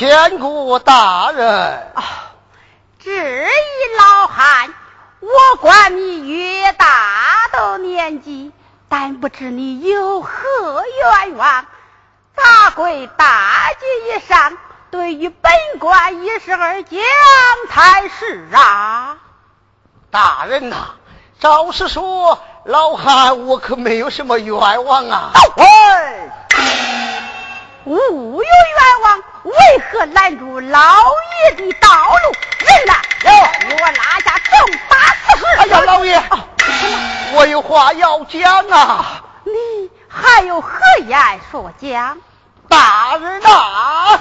见过大人啊！这一老汉，我管你越大的年纪，但不知你有何愿望。大跪大街一上，对于本官一事而讲才是啊！大人呐，照实说，老汉我可没有什么愿望啊！喂！无有冤枉，为何拦住老爷的道路？人呢？哟，我拉下重打此事。哎呀，老爷，我有话要讲啊！你还有何言说讲？大人呐，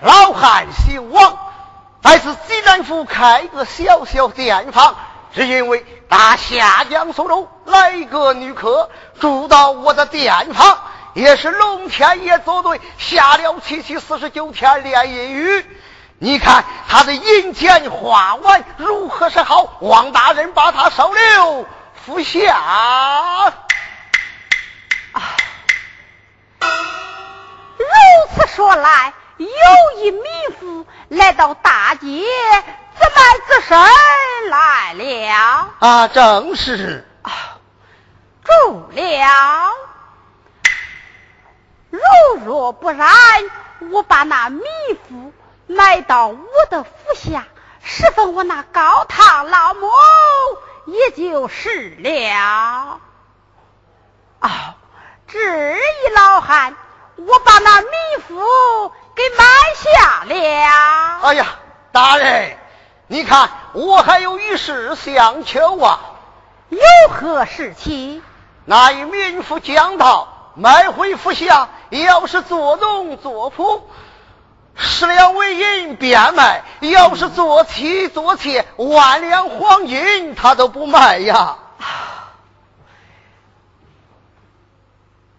老汉姓王，在此济南府开个小小店房。只因为打下江苏州来一个女客，住到我的店房，也是龙天爷作对，下了七七四十九天连阴雨。你看他的银钱花完如何是好？王大人把他收留服下。啊，如此说来，有一民妇来到大街。自卖自身来了啊！正是啊，住了。如若不然，我把那米夫埋到我的府下，侍奉我那高堂老母也就是了。啊，这一老汉，我把那米夫给埋下了。哎呀，大人。你看，我还有一事相求啊！有何事情？那一民妇讲道，买回府下，要是做农做仆，十两为银变卖；要是做妻做妾，万两黄金他都不卖呀。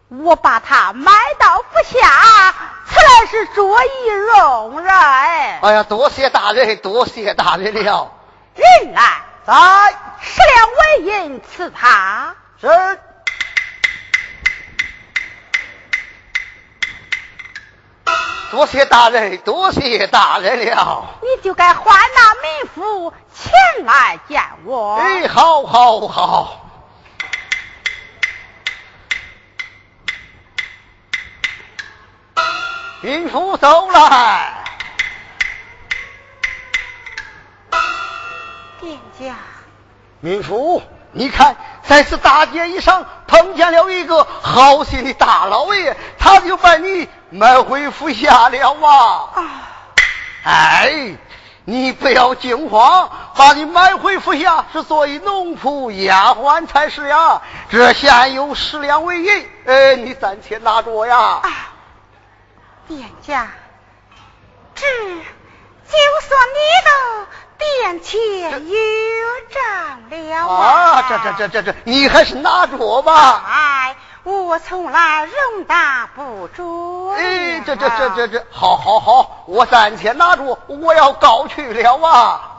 我把他买到府下，此来是着意容人。哎呀，多谢大人，多谢大人了。人来，在十两纹银赐他。是。多谢大人，多谢大人了。你就该唤那民夫前来见我。哎，好，好，好。民夫走来，店家。民夫，你看，在此大街一上碰见了一个好心的大老爷，他就把你买回府下了啊！哎，你不要惊慌，把你买回府下是作为农仆丫鬟才是呀。这现有十两为银，哎，你暂且拿着呀。啊店家，这就算你的店钱有账了啊！这这这这这，你还是拿着吧。哎，我从来容大不住。哎，这这这这这，好好好，我暂且拿住，我要告去了啊。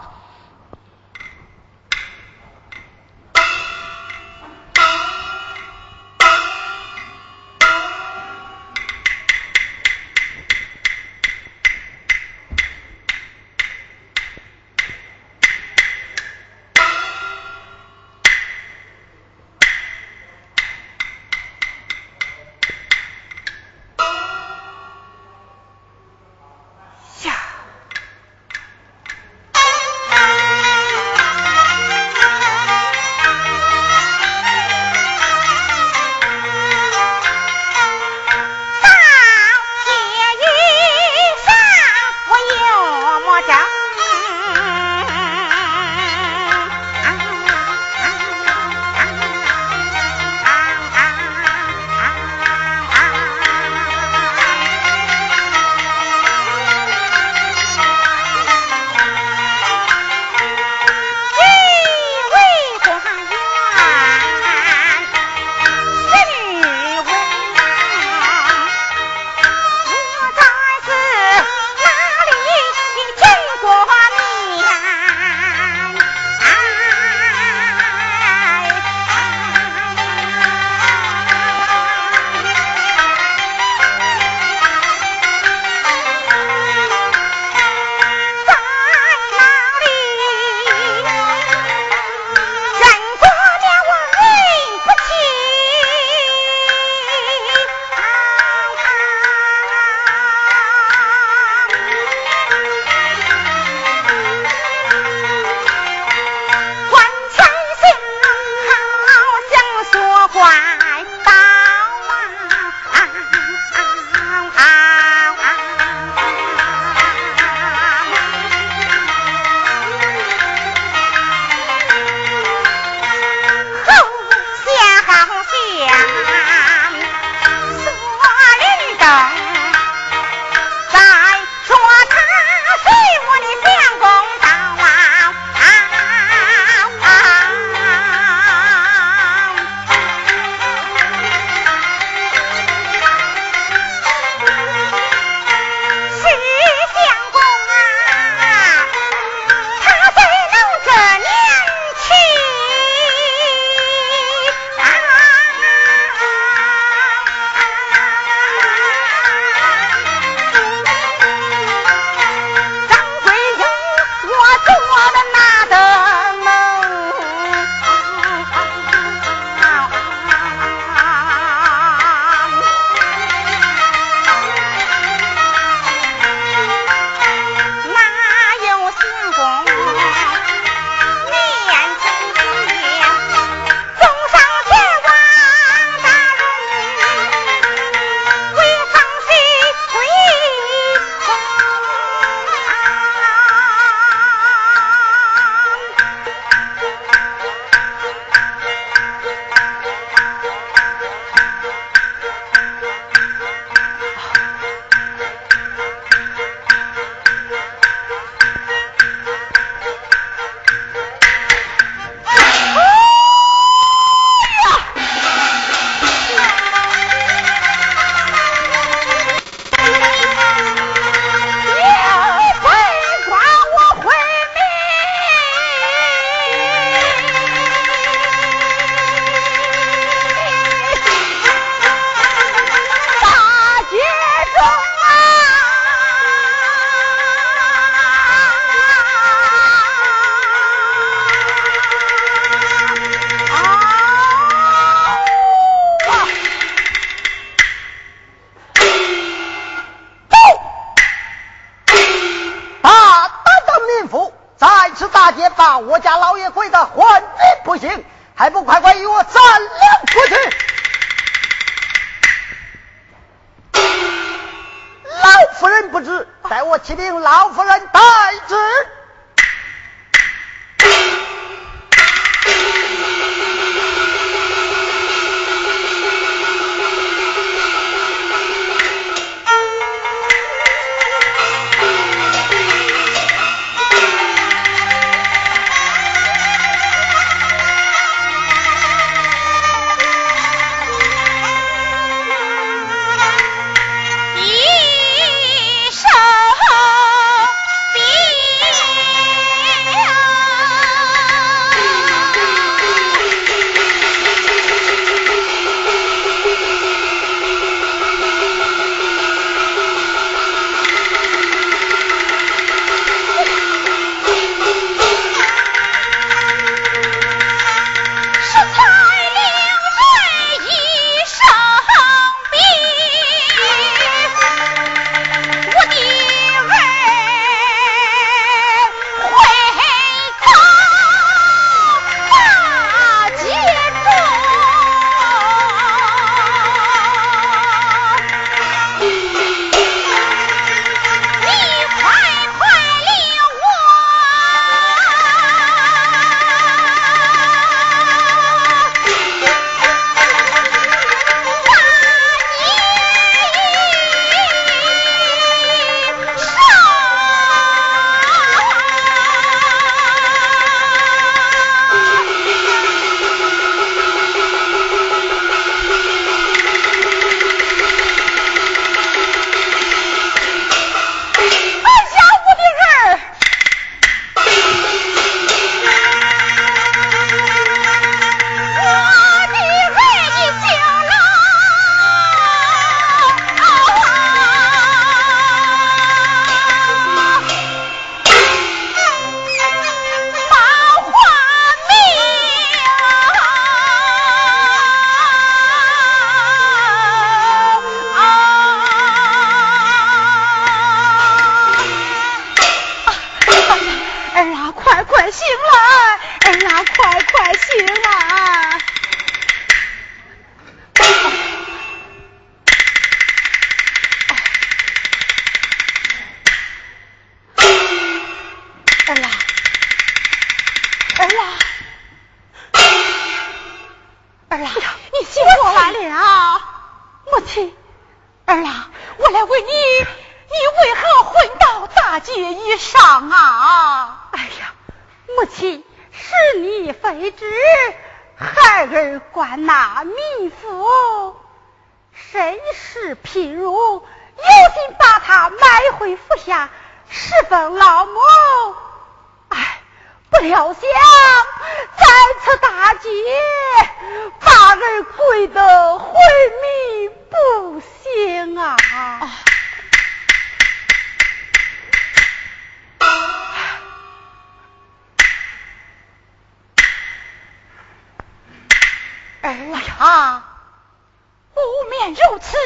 儿啊，儿啊，儿啊，你醒过来了！母亲，儿啊，我来问你，你为何昏倒大街以上啊？哎呀，母亲，是你非知孩儿关那民妇，身世贫荣，有心把他买回府下侍奉老母。哎，不料想再次大街，把儿跪得昏迷不醒啊！儿呀，不免如此，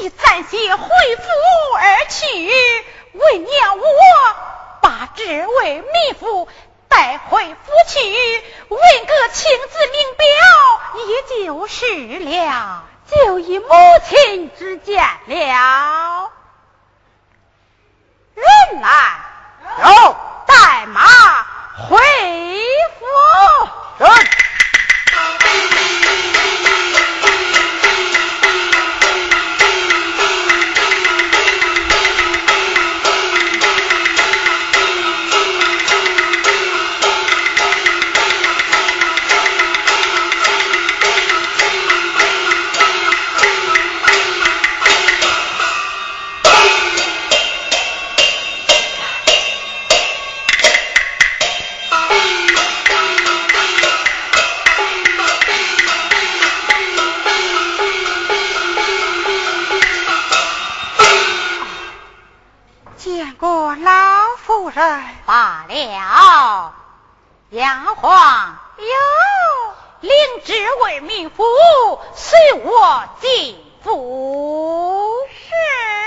你暂且回府而去，为娘我把这位秘妇带回府去，问个亲子名表，也就是了，就以母亲之见了。人来，有带马回府。老夫人罢了，丫鬟哟，领旨为民妇随我进府。是。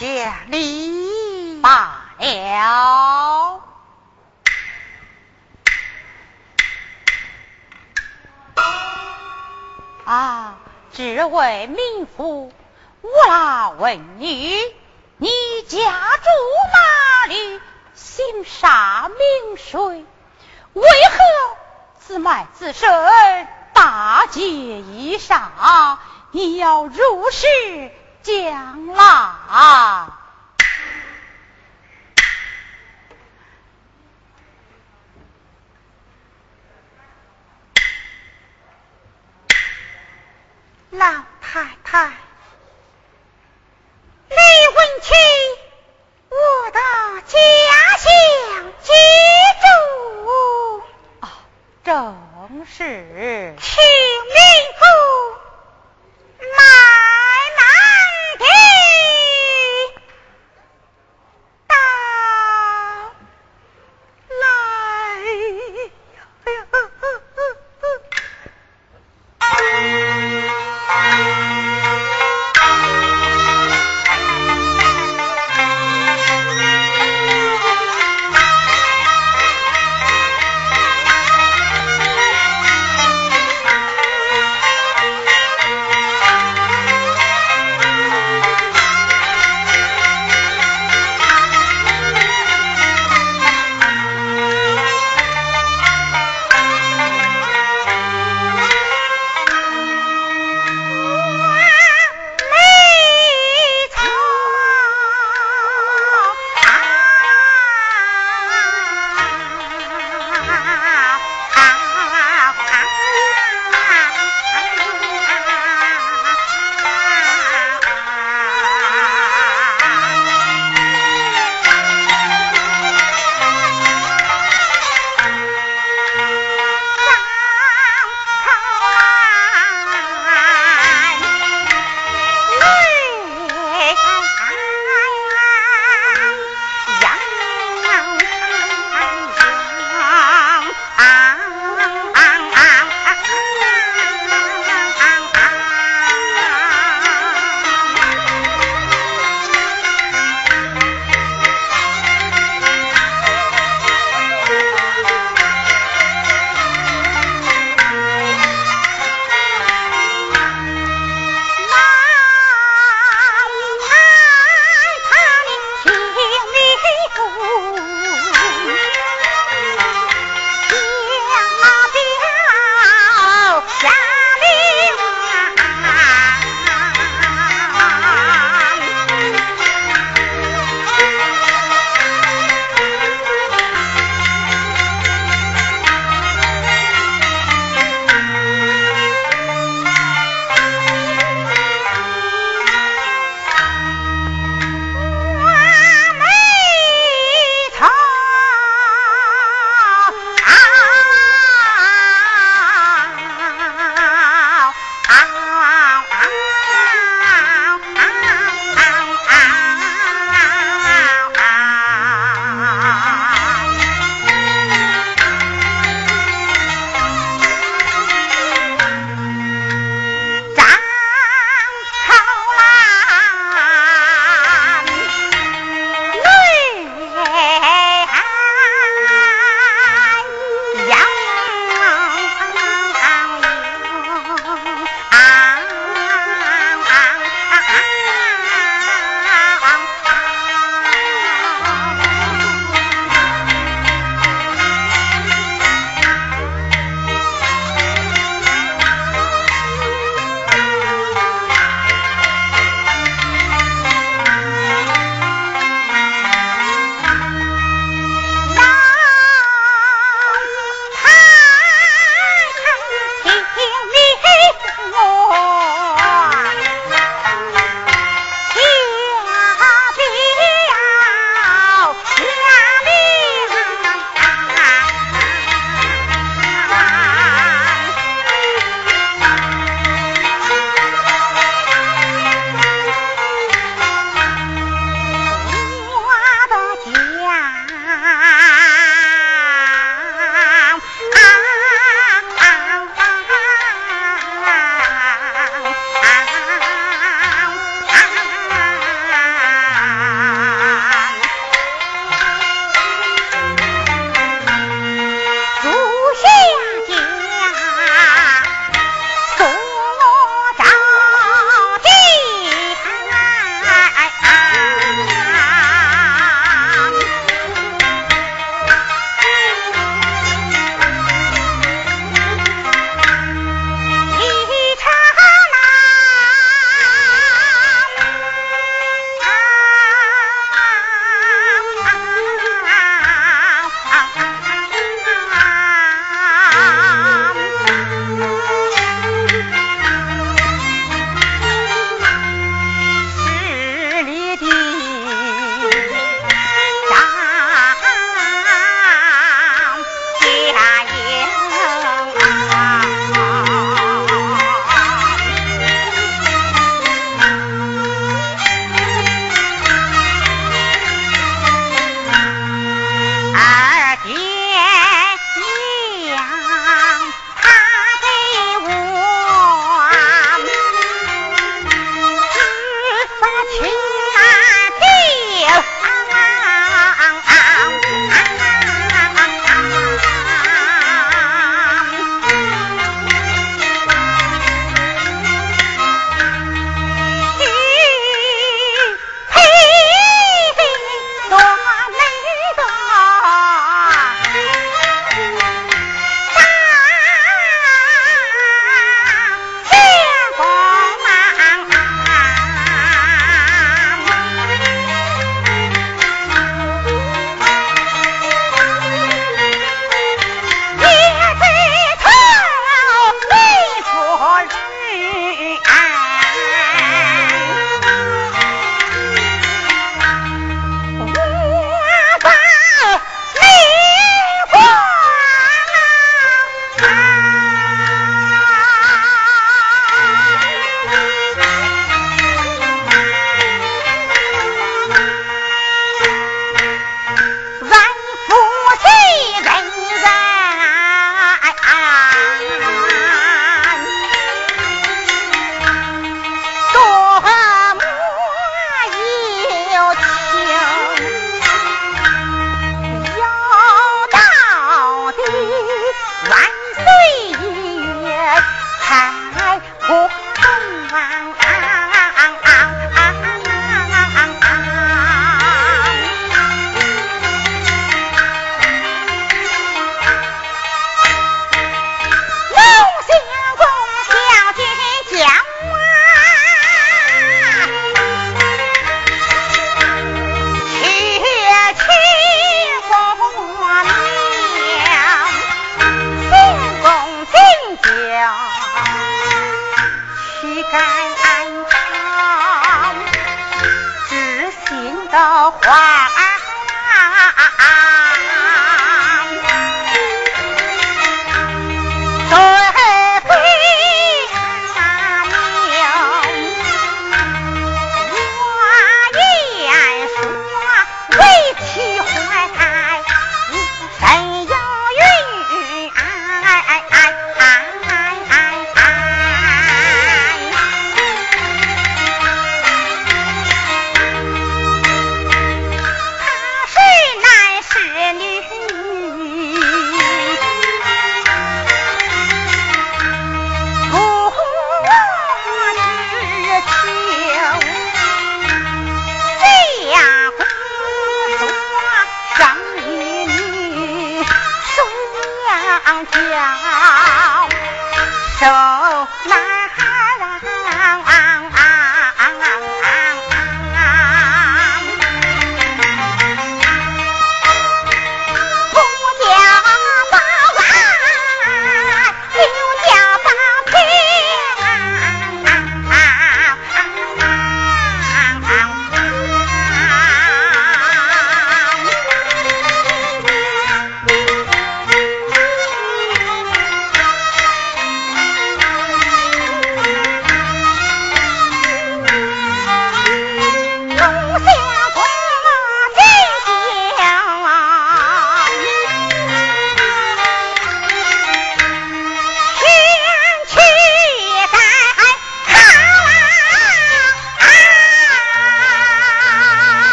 见礼罢了。啊，这位民妇，我来问你，你家住哪里？姓啥名谁？为何自卖自身？大街以上，你要如实讲来。老太太，李文琪，我的家乡居住。啊，正是。请民妇慢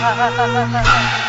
哈哈哈哈哈哈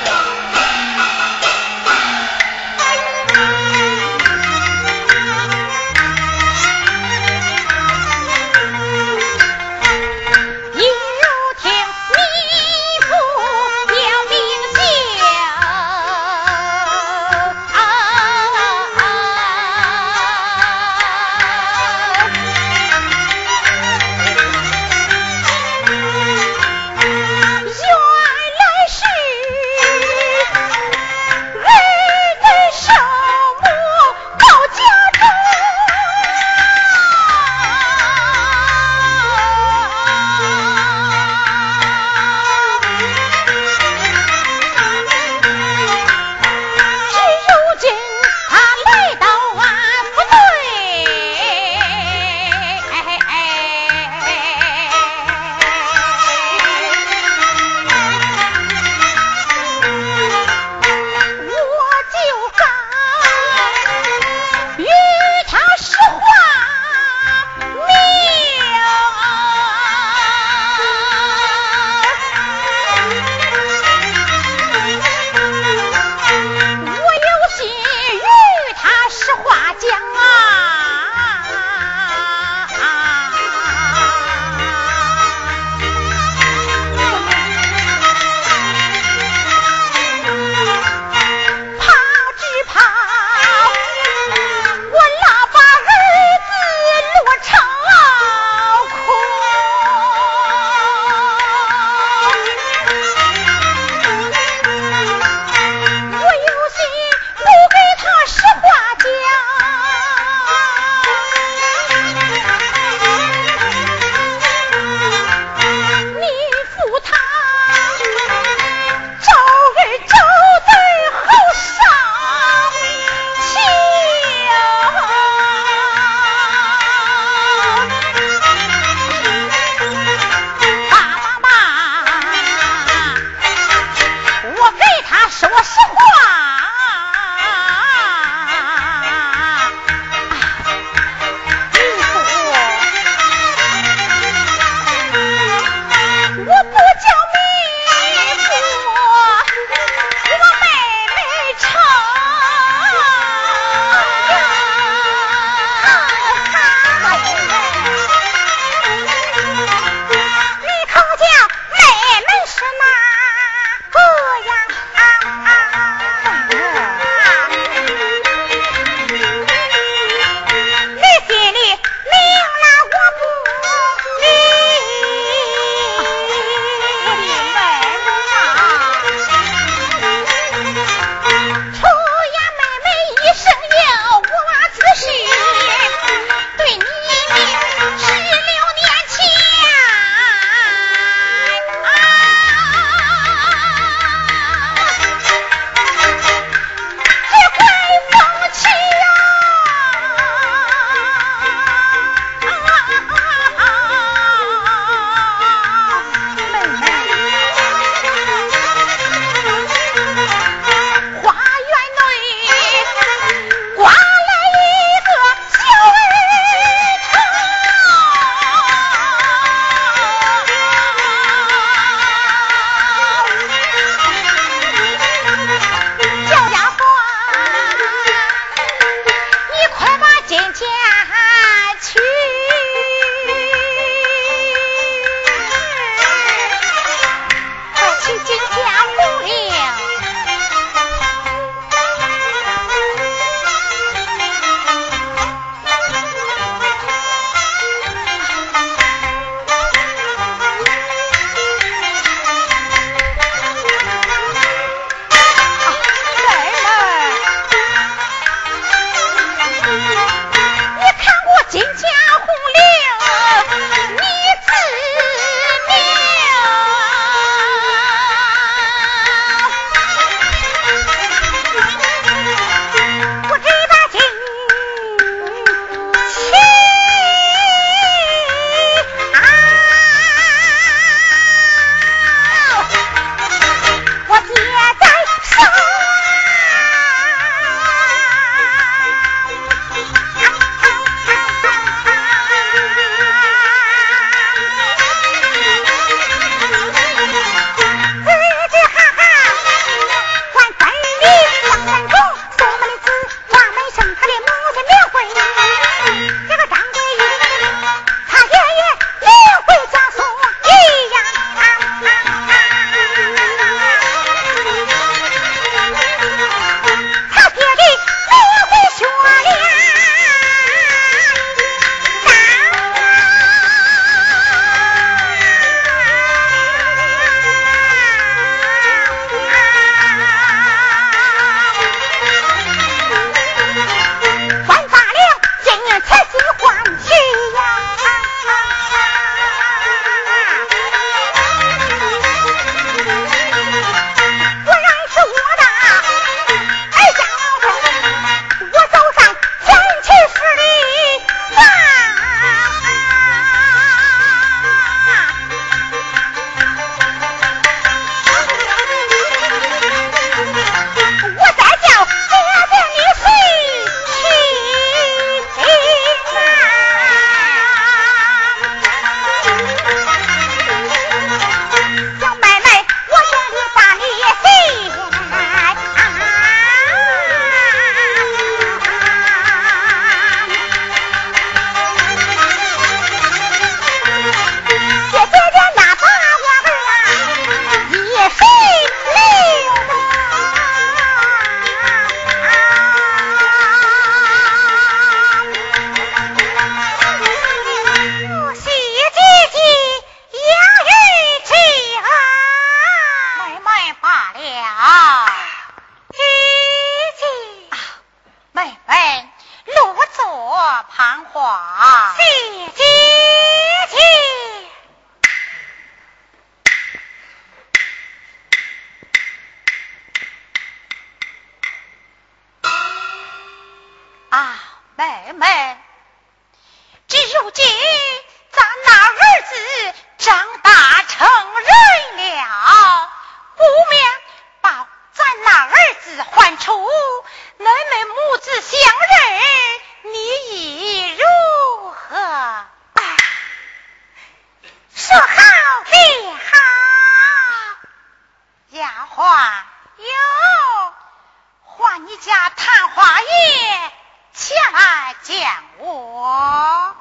来见我。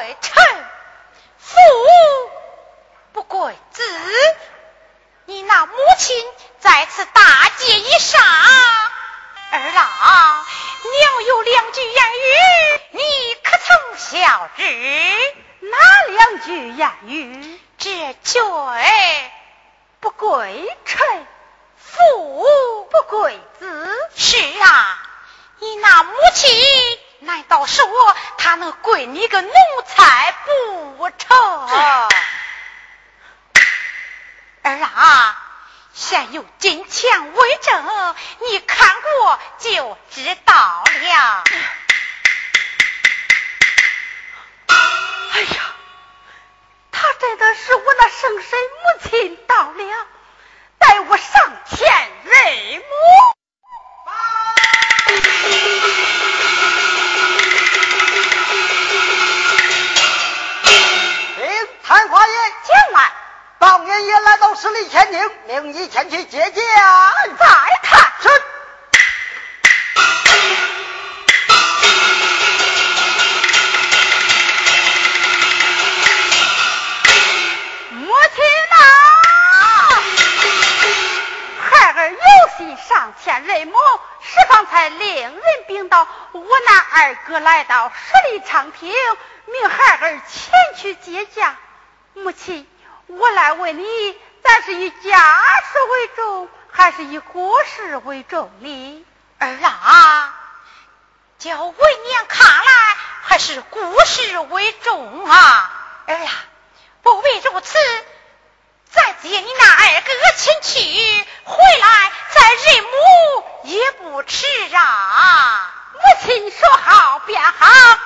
贵臣，父不贵子。你那母亲在此大街一上，儿郎娘有两句言语，你可曾晓知？哪两句言语？这绝不贵臣，父不贵子。是啊，你那母亲。难道是我？他能跪你个奴才不成？儿啊，现有金钱为证，你看过就知道了。哎呀，他真的是我那生身母亲到了，待我上前认母。韩华爷，请来。道爷爷来到十里前厅，命你前去接驾。再看，母亲呐，孩儿有心上前认母，是方才令人禀到，我那二哥来到十里长亭，命孩儿前去接驾。母亲我来问你咱是以家事为重还是以国事为重呢？儿啊叫为娘看来还是国事为重啊儿啊。不必如此再接你那二哥哥亲去回来再认母也不迟啊。母亲说好便好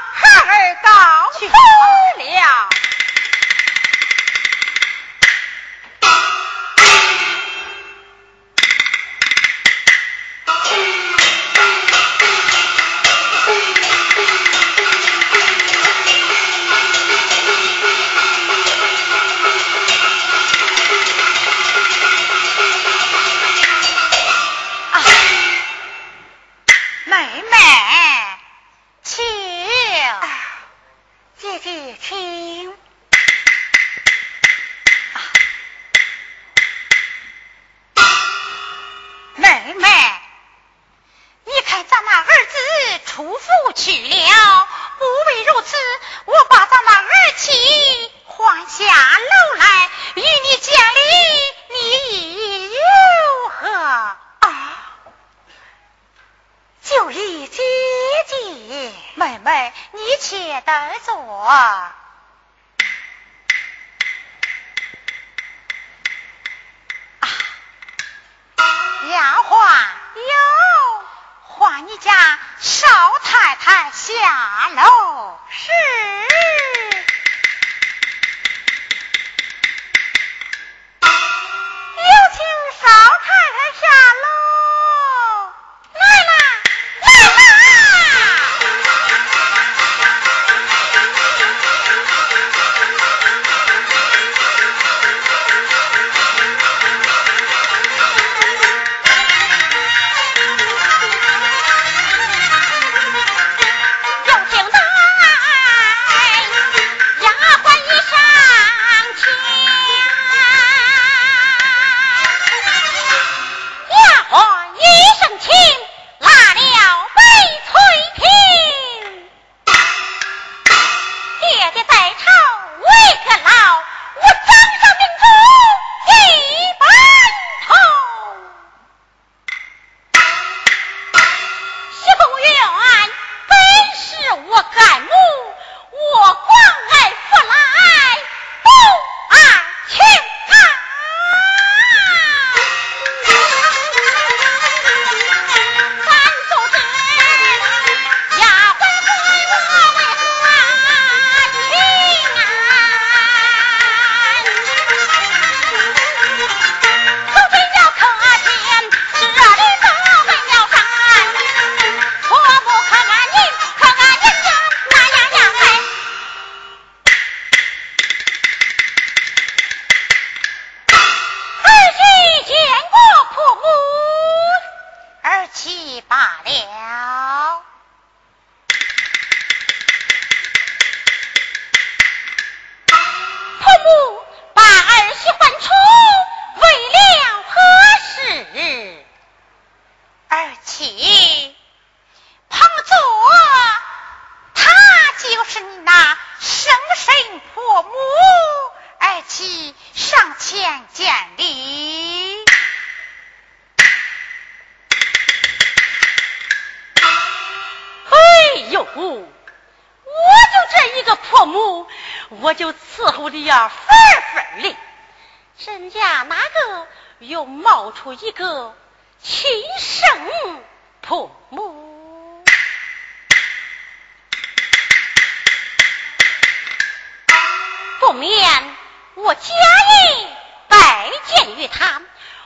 鉴于他，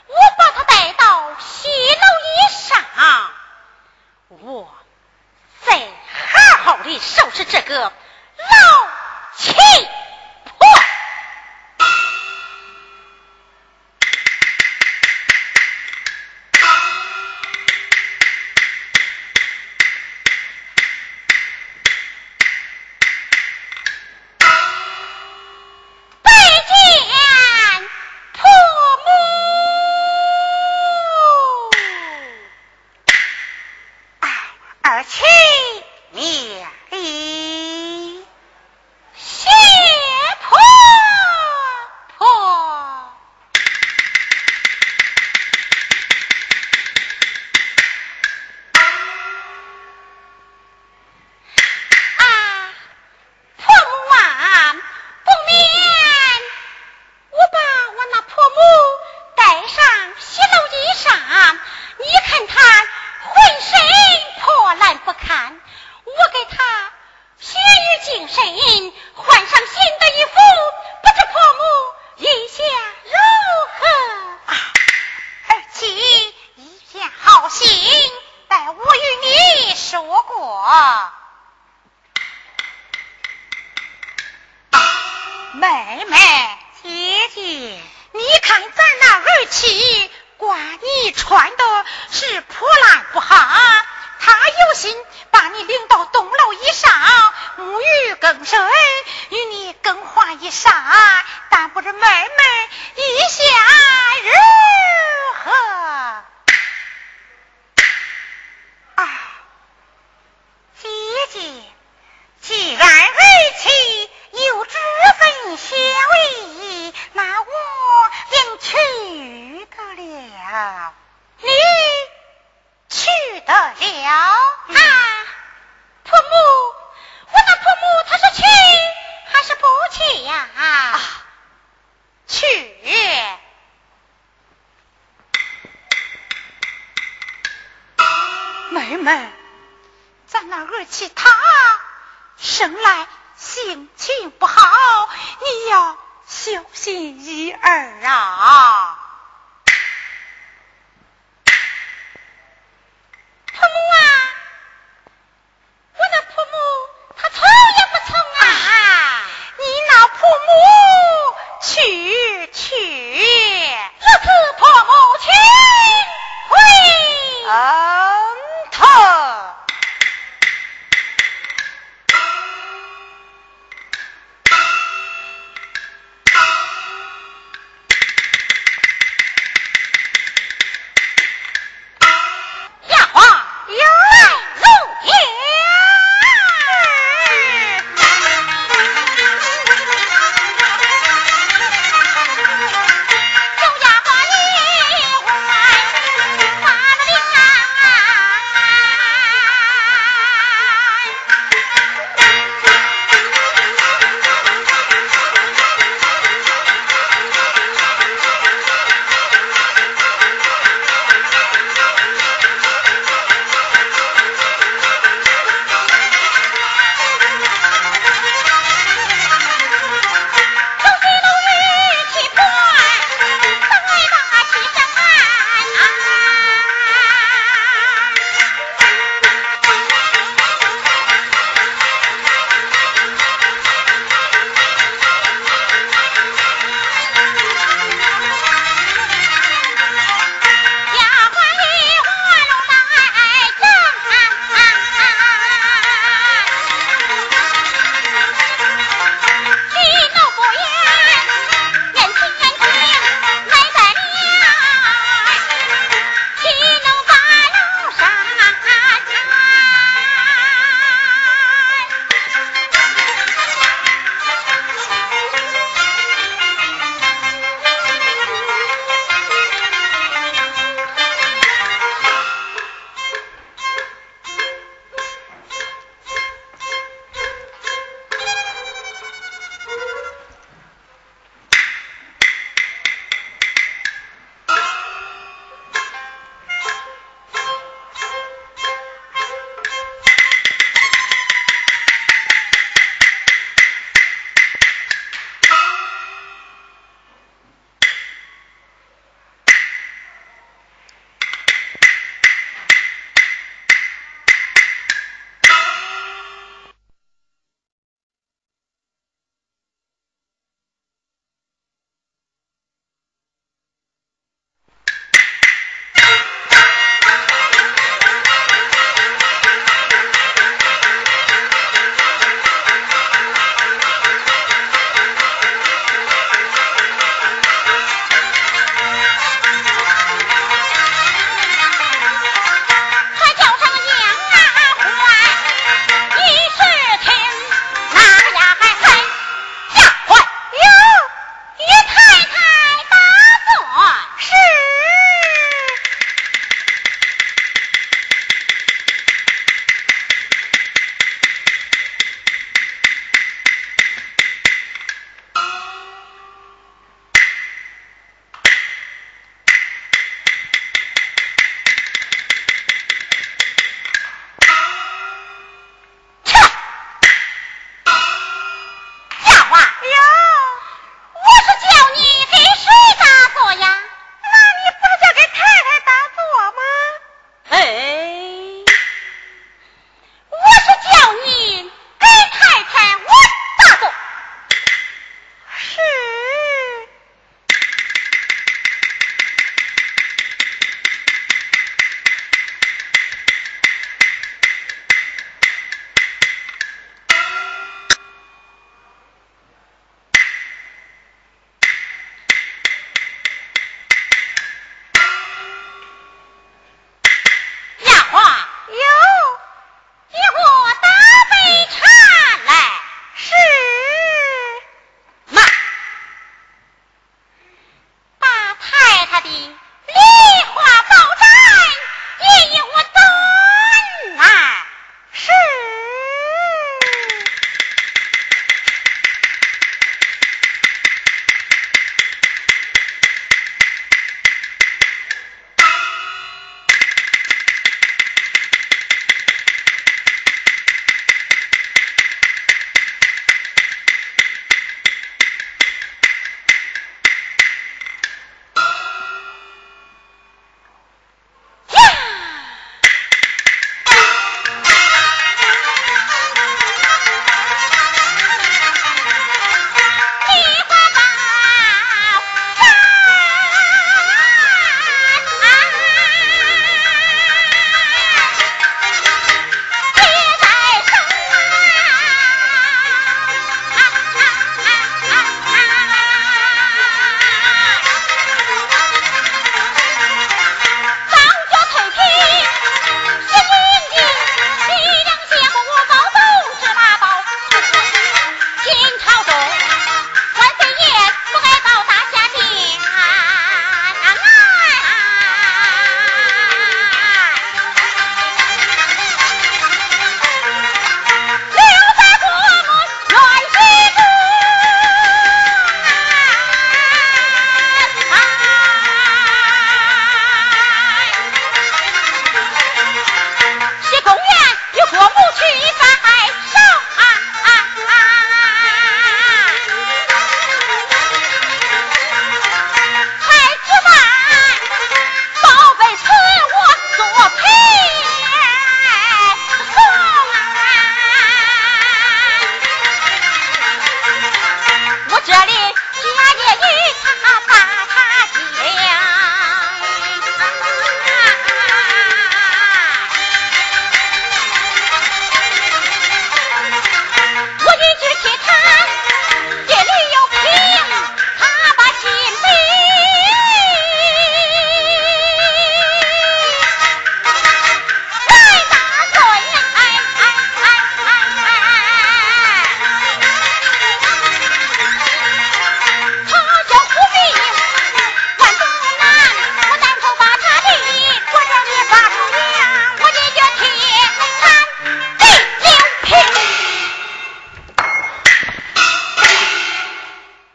我把他带到西楼以上，我再好好的收拾这个老七。